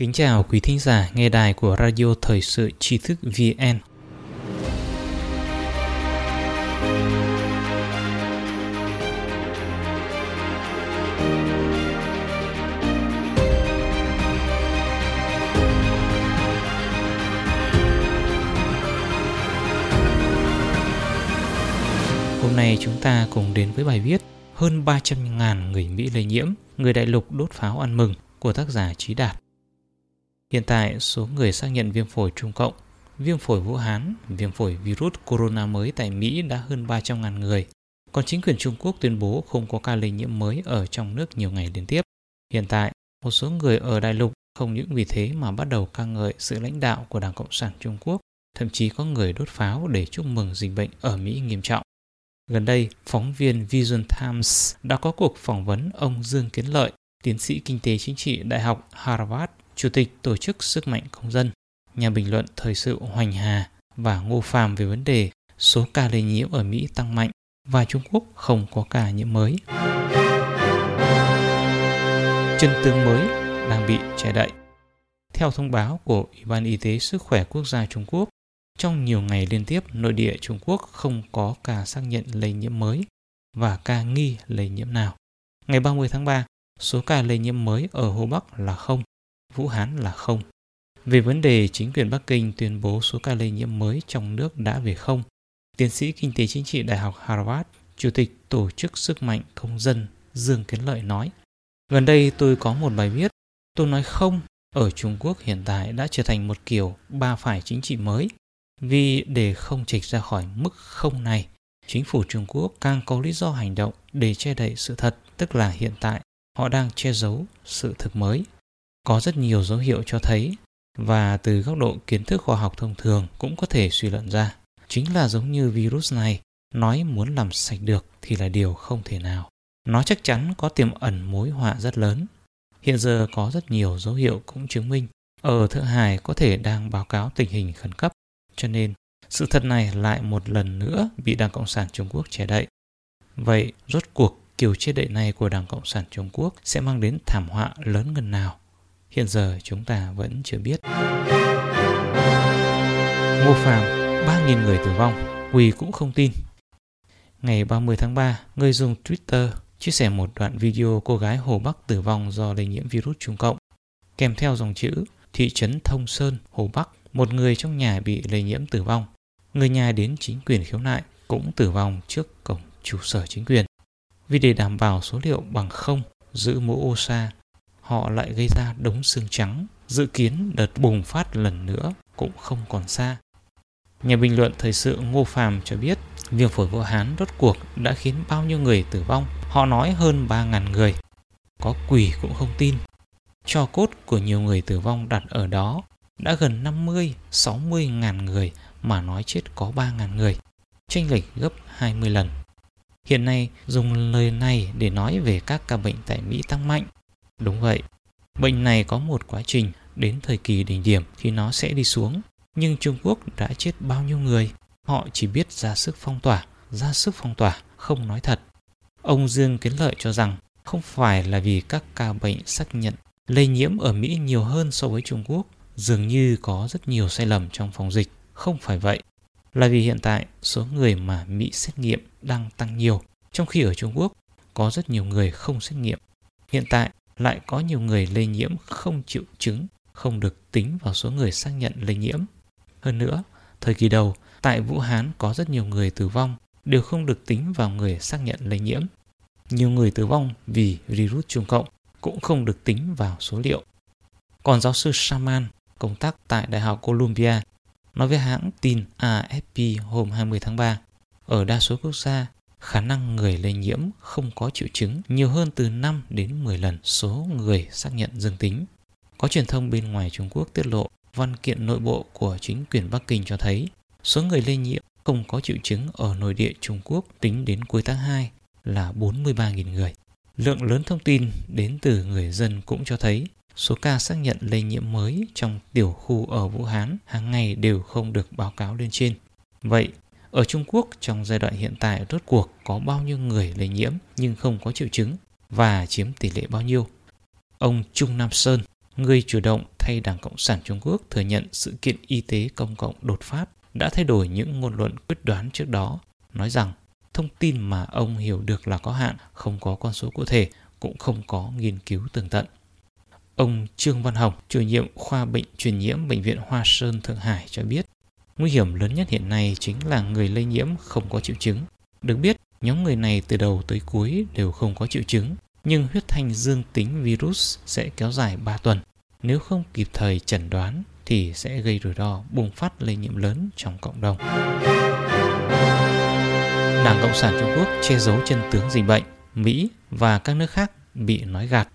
Kính chào quý thính giả nghe đài của Radio Thời sự Tri thức VN. Hôm nay chúng ta cùng đến với bài viết Hơn 300.000 người Mỹ lây nhiễm, người đại lục đốt pháo ăn mừng của tác giả Trí Đạt. Hiện tại, số người xác nhận viêm phổi Trung Cộng, viêm phổi Vũ Hán, viêm phổi virus corona mới tại Mỹ đã hơn 300.000 người. Còn chính quyền Trung Quốc tuyên bố không có ca lây nhiễm mới ở trong nước nhiều ngày liên tiếp. Hiện tại, một số người ở đại lục không những vì thế mà bắt đầu ca ngợi sự lãnh đạo của Đảng Cộng sản Trung Quốc, thậm chí có người đốt pháo để chúc mừng dịch bệnh ở Mỹ nghiêm trọng. Gần đây, phóng viên Vision Times đã có cuộc phỏng vấn ông Dương Kiến Lợi, tiến sĩ kinh tế chính trị Đại học Harvard Chủ tịch Tổ chức Sức mạnh Công dân, nhà bình luận thời sự Hoành Hà và Ngô Phàm về vấn đề số ca lây nhiễm ở Mỹ tăng mạnh và Trung Quốc không có ca nhiễm mới. Chân tương mới đang bị che đậy. Theo thông báo của Ủy ban Y tế Sức khỏe Quốc gia Trung Quốc, trong nhiều ngày liên tiếp nội địa Trung Quốc không có ca xác nhận lây nhiễm mới và ca nghi lây nhiễm nào. Ngày 30 tháng 3, số ca lây nhiễm mới ở Hồ Bắc là không Vũ Hán là không. Về vấn đề chính quyền Bắc Kinh tuyên bố số ca lây nhiễm mới trong nước đã về không, tiến sĩ kinh tế chính trị Đại học Harvard, Chủ tịch Tổ chức Sức mạnh Công dân Dương Kiến Lợi nói. Gần đây tôi có một bài viết, tôi nói không, ở Trung Quốc hiện tại đã trở thành một kiểu ba phải chính trị mới. Vì để không trịch ra khỏi mức không này, chính phủ Trung Quốc càng có lý do hành động để che đậy sự thật, tức là hiện tại họ đang che giấu sự thực mới có rất nhiều dấu hiệu cho thấy, và từ góc độ kiến thức khoa học thông thường cũng có thể suy luận ra. Chính là giống như virus này, nói muốn làm sạch được thì là điều không thể nào. Nó chắc chắn có tiềm ẩn mối họa rất lớn. Hiện giờ có rất nhiều dấu hiệu cũng chứng minh ở thượng hải có thể đang báo cáo tình hình khẩn cấp. Cho nên, sự thật này lại một lần nữa bị đảng cộng sản trung quốc che đậy. Vậy rốt cuộc kiểu che đậy này của đảng cộng sản trung quốc sẽ mang đến thảm họa lớn gần nào? Hiện giờ chúng ta vẫn chưa biết. Ngô Phàm, 3.000 người tử vong, Quỳ cũng không tin. Ngày 30 tháng 3, người dùng Twitter chia sẻ một đoạn video cô gái Hồ Bắc tử vong do lây nhiễm virus Trung Cộng. Kèm theo dòng chữ thị trấn Thông Sơn, Hồ Bắc, một người trong nhà bị lây nhiễm tử vong. Người nhà đến chính quyền khiếu nại cũng tử vong trước cổng trụ sở chính quyền. Vì để đảm bảo số liệu bằng không, giữ mũ OSA họ lại gây ra đống xương trắng, dự kiến đợt bùng phát lần nữa cũng không còn xa. Nhà bình luận thời sự Ngô Phàm cho biết viêm phổi Vũ Hán rốt cuộc đã khiến bao nhiêu người tử vong. Họ nói hơn 3.000 người. Có quỷ cũng không tin. Cho cốt của nhiều người tử vong đặt ở đó đã gần 50, 60 ngàn người mà nói chết có 3 ngàn người. Tranh lệch gấp 20 lần. Hiện nay dùng lời này để nói về các ca bệnh tại Mỹ tăng mạnh Đúng vậy, bệnh này có một quá trình đến thời kỳ đỉnh điểm thì nó sẽ đi xuống. Nhưng Trung Quốc đã chết bao nhiêu người? Họ chỉ biết ra sức phong tỏa, ra sức phong tỏa, không nói thật. Ông Dương Kiến Lợi cho rằng không phải là vì các ca bệnh xác nhận lây nhiễm ở Mỹ nhiều hơn so với Trung Quốc, dường như có rất nhiều sai lầm trong phòng dịch. Không phải vậy, là vì hiện tại số người mà Mỹ xét nghiệm đang tăng nhiều, trong khi ở Trung Quốc có rất nhiều người không xét nghiệm. Hiện tại lại có nhiều người lây nhiễm không chịu chứng, không được tính vào số người xác nhận lây nhiễm. Hơn nữa, thời kỳ đầu, tại Vũ Hán có rất nhiều người tử vong đều không được tính vào người xác nhận lây nhiễm. Nhiều người tử vong vì virus Trung Cộng cũng không được tính vào số liệu. Còn giáo sư Shaman, công tác tại Đại học Columbia, nói với hãng tin AFP hôm 20 tháng 3, ở đa số quốc gia, khả năng người lây nhiễm không có triệu chứng nhiều hơn từ 5 đến 10 lần số người xác nhận dương tính. Có truyền thông bên ngoài Trung Quốc tiết lộ văn kiện nội bộ của chính quyền Bắc Kinh cho thấy số người lây nhiễm không có triệu chứng ở nội địa Trung Quốc tính đến cuối tháng 2 là 43.000 người. Lượng lớn thông tin đến từ người dân cũng cho thấy số ca xác nhận lây nhiễm mới trong tiểu khu ở Vũ Hán hàng ngày đều không được báo cáo lên trên. Vậy, ở Trung Quốc trong giai đoạn hiện tại rốt cuộc có bao nhiêu người lây nhiễm nhưng không có triệu chứng và chiếm tỷ lệ bao nhiêu? Ông Trung Nam Sơn, người chủ động thay Đảng Cộng sản Trung Quốc thừa nhận sự kiện y tế công cộng đột phát đã thay đổi những ngôn luận quyết đoán trước đó, nói rằng thông tin mà ông hiểu được là có hạn, không có con số cụ thể, cũng không có nghiên cứu tường tận. Ông Trương Văn Hồng, chủ nhiệm khoa bệnh truyền nhiễm Bệnh viện Hoa Sơn Thượng Hải cho biết, nguy hiểm lớn nhất hiện nay chính là người lây nhiễm không có triệu chứng. Được biết, nhóm người này từ đầu tới cuối đều không có triệu chứng, nhưng huyết thanh dương tính virus sẽ kéo dài 3 tuần. Nếu không kịp thời chẩn đoán thì sẽ gây rủi ro bùng phát lây nhiễm lớn trong cộng đồng. Đảng Cộng sản Trung Quốc che giấu chân tướng dịch bệnh, Mỹ và các nước khác bị nói gạt.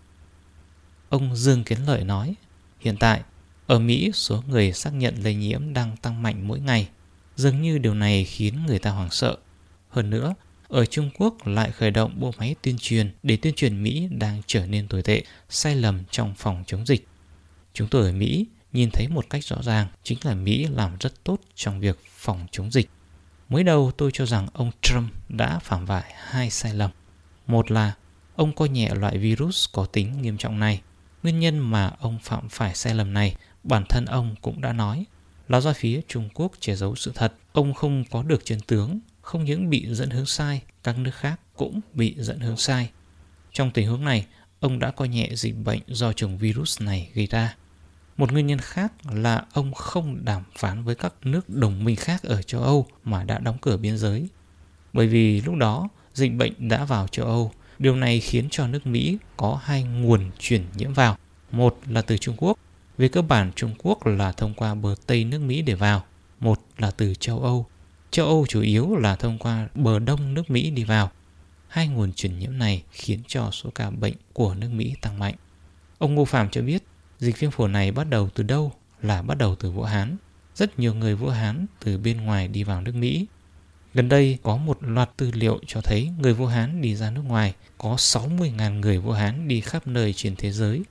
Ông Dương Kiến Lợi nói, hiện tại ở Mỹ số người xác nhận lây nhiễm đang tăng mạnh mỗi ngày. Dường như điều này khiến người ta hoảng sợ. Hơn nữa, ở Trung Quốc lại khởi động bộ máy tuyên truyền để tuyên truyền Mỹ đang trở nên tồi tệ, sai lầm trong phòng chống dịch. Chúng tôi ở Mỹ nhìn thấy một cách rõ ràng chính là Mỹ làm rất tốt trong việc phòng chống dịch. Mới đầu tôi cho rằng ông Trump đã phạm phải hai sai lầm. Một là ông coi nhẹ loại virus có tính nghiêm trọng này. Nguyên nhân mà ông phạm phải sai lầm này, bản thân ông cũng đã nói là do phía Trung Quốc che giấu sự thật. Ông không có được chiến tướng, không những bị dẫn hướng sai, các nước khác cũng bị dẫn hướng sai. Trong tình huống này, ông đã coi nhẹ dịch bệnh do chủng virus này gây ra. Một nguyên nhân khác là ông không đàm phán với các nước đồng minh khác ở châu Âu mà đã đóng cửa biên giới. Bởi vì lúc đó dịch bệnh đã vào châu Âu, điều này khiến cho nước Mỹ có hai nguồn chuyển nhiễm vào. Một là từ Trung Quốc, về cơ bản Trung Quốc là thông qua bờ Tây nước Mỹ để vào. Một là từ châu Âu. Châu Âu chủ yếu là thông qua bờ Đông nước Mỹ đi vào. Hai nguồn chuyển nhiễm này khiến cho số ca bệnh của nước Mỹ tăng mạnh. Ông Ngô Phạm cho biết, Dịch viêm phổi này bắt đầu từ đâu? Là bắt đầu từ Vũ Hán. Rất nhiều người Vũ Hán từ bên ngoài đi vào nước Mỹ. Gần đây có một loạt tư liệu cho thấy người Vũ Hán đi ra nước ngoài, có 60.000 người Vũ Hán đi khắp nơi trên thế giới.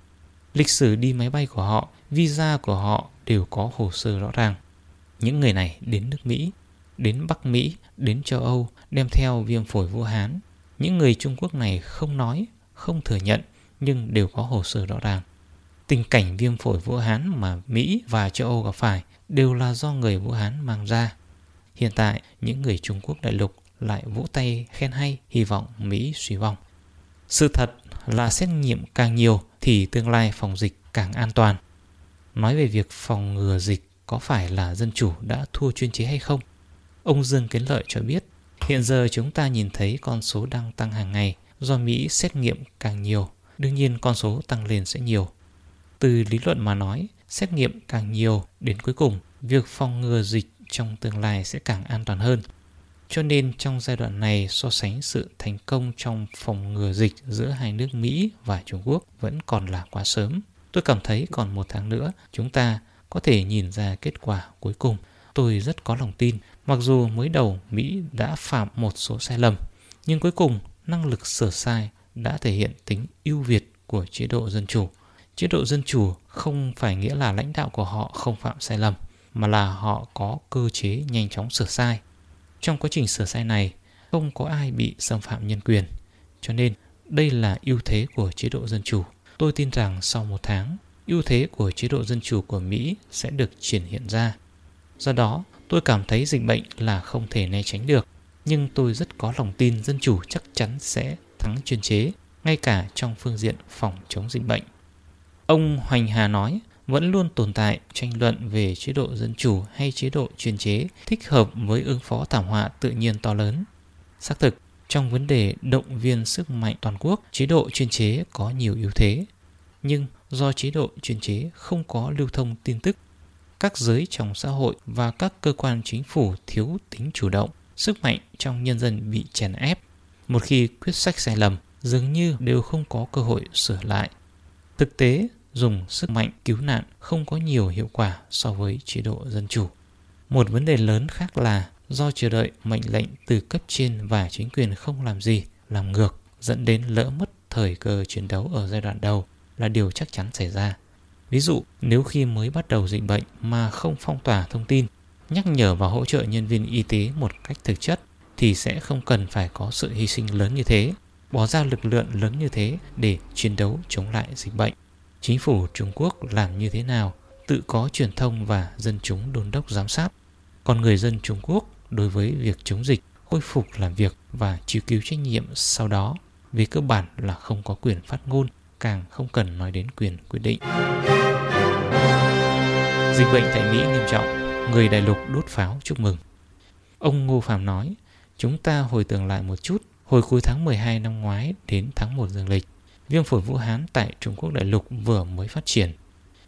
Lịch sử đi máy bay của họ, visa của họ đều có hồ sơ rõ ràng. Những người này đến nước Mỹ, đến Bắc Mỹ, đến châu Âu đem theo viêm phổi Vũ Hán. Những người Trung Quốc này không nói, không thừa nhận nhưng đều có hồ sơ rõ ràng. Tình cảnh viêm phổi Vũ Hán mà Mỹ và châu Âu gặp phải đều là do người Vũ Hán mang ra. Hiện tại, những người Trung Quốc đại lục lại vỗ tay khen hay, hy vọng Mỹ suy vong. Sự thật là xét nghiệm càng nhiều thì tương lai phòng dịch càng an toàn. Nói về việc phòng ngừa dịch có phải là dân chủ đã thua chuyên chế hay không? Ông Dương Kiến Lợi cho biết, hiện giờ chúng ta nhìn thấy con số đang tăng hàng ngày do Mỹ xét nghiệm càng nhiều. Đương nhiên con số tăng lên sẽ nhiều. Từ lý luận mà nói, xét nghiệm càng nhiều đến cuối cùng, việc phòng ngừa dịch trong tương lai sẽ càng an toàn hơn. Cho nên trong giai đoạn này so sánh sự thành công trong phòng ngừa dịch giữa hai nước Mỹ và Trung Quốc vẫn còn là quá sớm. Tôi cảm thấy còn một tháng nữa chúng ta có thể nhìn ra kết quả cuối cùng. Tôi rất có lòng tin, mặc dù mới đầu Mỹ đã phạm một số sai lầm, nhưng cuối cùng năng lực sửa sai đã thể hiện tính ưu việt của chế độ dân chủ chế độ dân chủ không phải nghĩa là lãnh đạo của họ không phạm sai lầm mà là họ có cơ chế nhanh chóng sửa sai trong quá trình sửa sai này không có ai bị xâm phạm nhân quyền. Cho nên đây là ưu thế của chế độ dân chủ. Tôi tin rằng sau một tháng ưu thế của chế độ dân chủ của mỹ sẽ được triển hiện ra. Do đó tôi cảm thấy dịch bệnh là không thể né tránh được. Nhưng tôi rất có lòng tin dân chủ chắc chắn sẽ thắng chuyên chế ngay cả trong phương diện phòng chống dịch bệnh. Ông Hoành Hà nói, vẫn luôn tồn tại tranh luận về chế độ dân chủ hay chế độ chuyên chế thích hợp với ứng phó thảm họa tự nhiên to lớn. Xác thực, trong vấn đề động viên sức mạnh toàn quốc, chế độ chuyên chế có nhiều ưu thế. Nhưng do chế độ chuyên chế không có lưu thông tin tức, các giới trong xã hội và các cơ quan chính phủ thiếu tính chủ động, sức mạnh trong nhân dân bị chèn ép. Một khi quyết sách sai lầm, dường như đều không có cơ hội sửa lại. Thực tế, dùng sức mạnh cứu nạn không có nhiều hiệu quả so với chế độ dân chủ. Một vấn đề lớn khác là do chờ đợi mệnh lệnh từ cấp trên và chính quyền không làm gì, làm ngược, dẫn đến lỡ mất thời cơ chiến đấu ở giai đoạn đầu là điều chắc chắn xảy ra. Ví dụ, nếu khi mới bắt đầu dịch bệnh mà không phong tỏa thông tin, nhắc nhở và hỗ trợ nhân viên y tế một cách thực chất thì sẽ không cần phải có sự hy sinh lớn như thế, bỏ ra lực lượng lớn như thế để chiến đấu chống lại dịch bệnh. Chính phủ Trung Quốc làm như thế nào, tự có truyền thông và dân chúng đôn đốc giám sát. Còn người dân Trung Quốc đối với việc chống dịch, khôi phục làm việc và chịu cứu trách nhiệm sau đó về cơ bản là không có quyền phát ngôn, càng không cần nói đến quyền quyết định. Dịch bệnh tại Mỹ nghiêm trọng, người đại lục đốt pháo chúc mừng. Ông Ngô Phạm nói, chúng ta hồi tưởng lại một chút, hồi cuối tháng 12 năm ngoái đến tháng 1 dương lịch, viêm phổi Vũ Hán tại Trung Quốc đại lục vừa mới phát triển.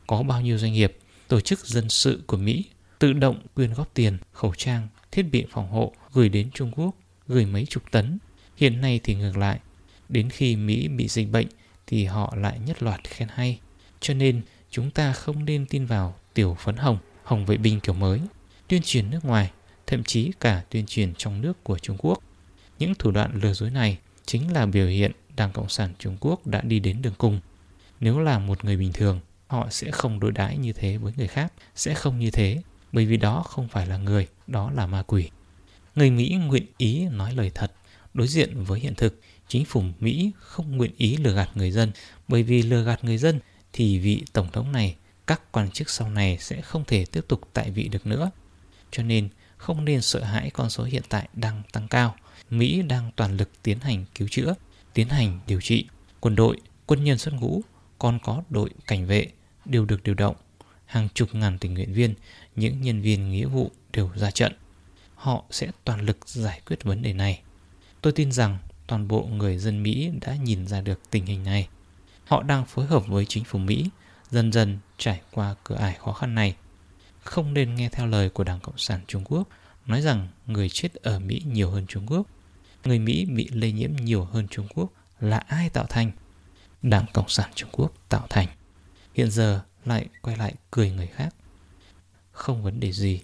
Có bao nhiêu doanh nghiệp, tổ chức dân sự của Mỹ tự động quyên góp tiền, khẩu trang, thiết bị phòng hộ gửi đến Trung Quốc, gửi mấy chục tấn. Hiện nay thì ngược lại, đến khi Mỹ bị dịch bệnh thì họ lại nhất loạt khen hay. Cho nên chúng ta không nên tin vào tiểu phấn hồng, hồng vệ binh kiểu mới, tuyên truyền nước ngoài, thậm chí cả tuyên truyền trong nước của Trung Quốc. Những thủ đoạn lừa dối này chính là biểu hiện Đảng Cộng sản Trung Quốc đã đi đến đường cùng. Nếu là một người bình thường, họ sẽ không đối đãi như thế với người khác, sẽ không như thế, bởi vì đó không phải là người, đó là ma quỷ. Người Mỹ nguyện ý nói lời thật, đối diện với hiện thực, chính phủ Mỹ không nguyện ý lừa gạt người dân, bởi vì lừa gạt người dân thì vị tổng thống này, các quan chức sau này sẽ không thể tiếp tục tại vị được nữa. Cho nên không nên sợ hãi con số hiện tại đang tăng cao. Mỹ đang toàn lực tiến hành cứu chữa, tiến hành điều trị. Quân đội, quân nhân xuất ngũ, còn có đội cảnh vệ đều được điều động. Hàng chục ngàn tình nguyện viên, những nhân viên nghĩa vụ đều ra trận. Họ sẽ toàn lực giải quyết vấn đề này. Tôi tin rằng toàn bộ người dân Mỹ đã nhìn ra được tình hình này. Họ đang phối hợp với chính phủ Mỹ, dần dần trải qua cửa ải khó khăn này. Không nên nghe theo lời của Đảng Cộng sản Trung Quốc nói rằng người chết ở Mỹ nhiều hơn Trung Quốc. Người Mỹ bị lây nhiễm nhiều hơn Trung Quốc là ai tạo thành? Đảng Cộng sản Trung Quốc tạo thành. Hiện giờ lại quay lại cười người khác. Không vấn đề gì.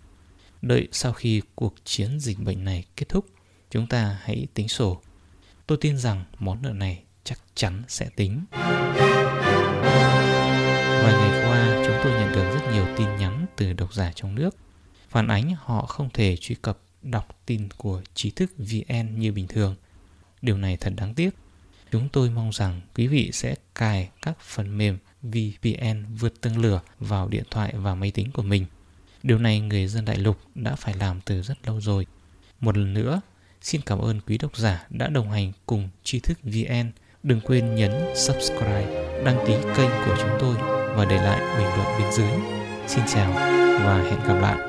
Đợi sau khi cuộc chiến dịch bệnh này kết thúc, chúng ta hãy tính sổ. Tôi tin rằng món nợ này chắc chắn sẽ tính. Vài ngày qua, chúng tôi nhận được rất nhiều tin nhắn từ độc giả trong nước phản ánh họ không thể truy cập đọc tin của trí thức VN như bình thường. Điều này thật đáng tiếc. Chúng tôi mong rằng quý vị sẽ cài các phần mềm VPN vượt tường lửa vào điện thoại và máy tính của mình. Điều này người dân đại lục đã phải làm từ rất lâu rồi. Một lần nữa, xin cảm ơn quý độc giả đã đồng hành cùng tri thức VN. Đừng quên nhấn subscribe, đăng ký kênh của chúng tôi và để lại bình luận bên dưới. Xin chào và hẹn gặp lại.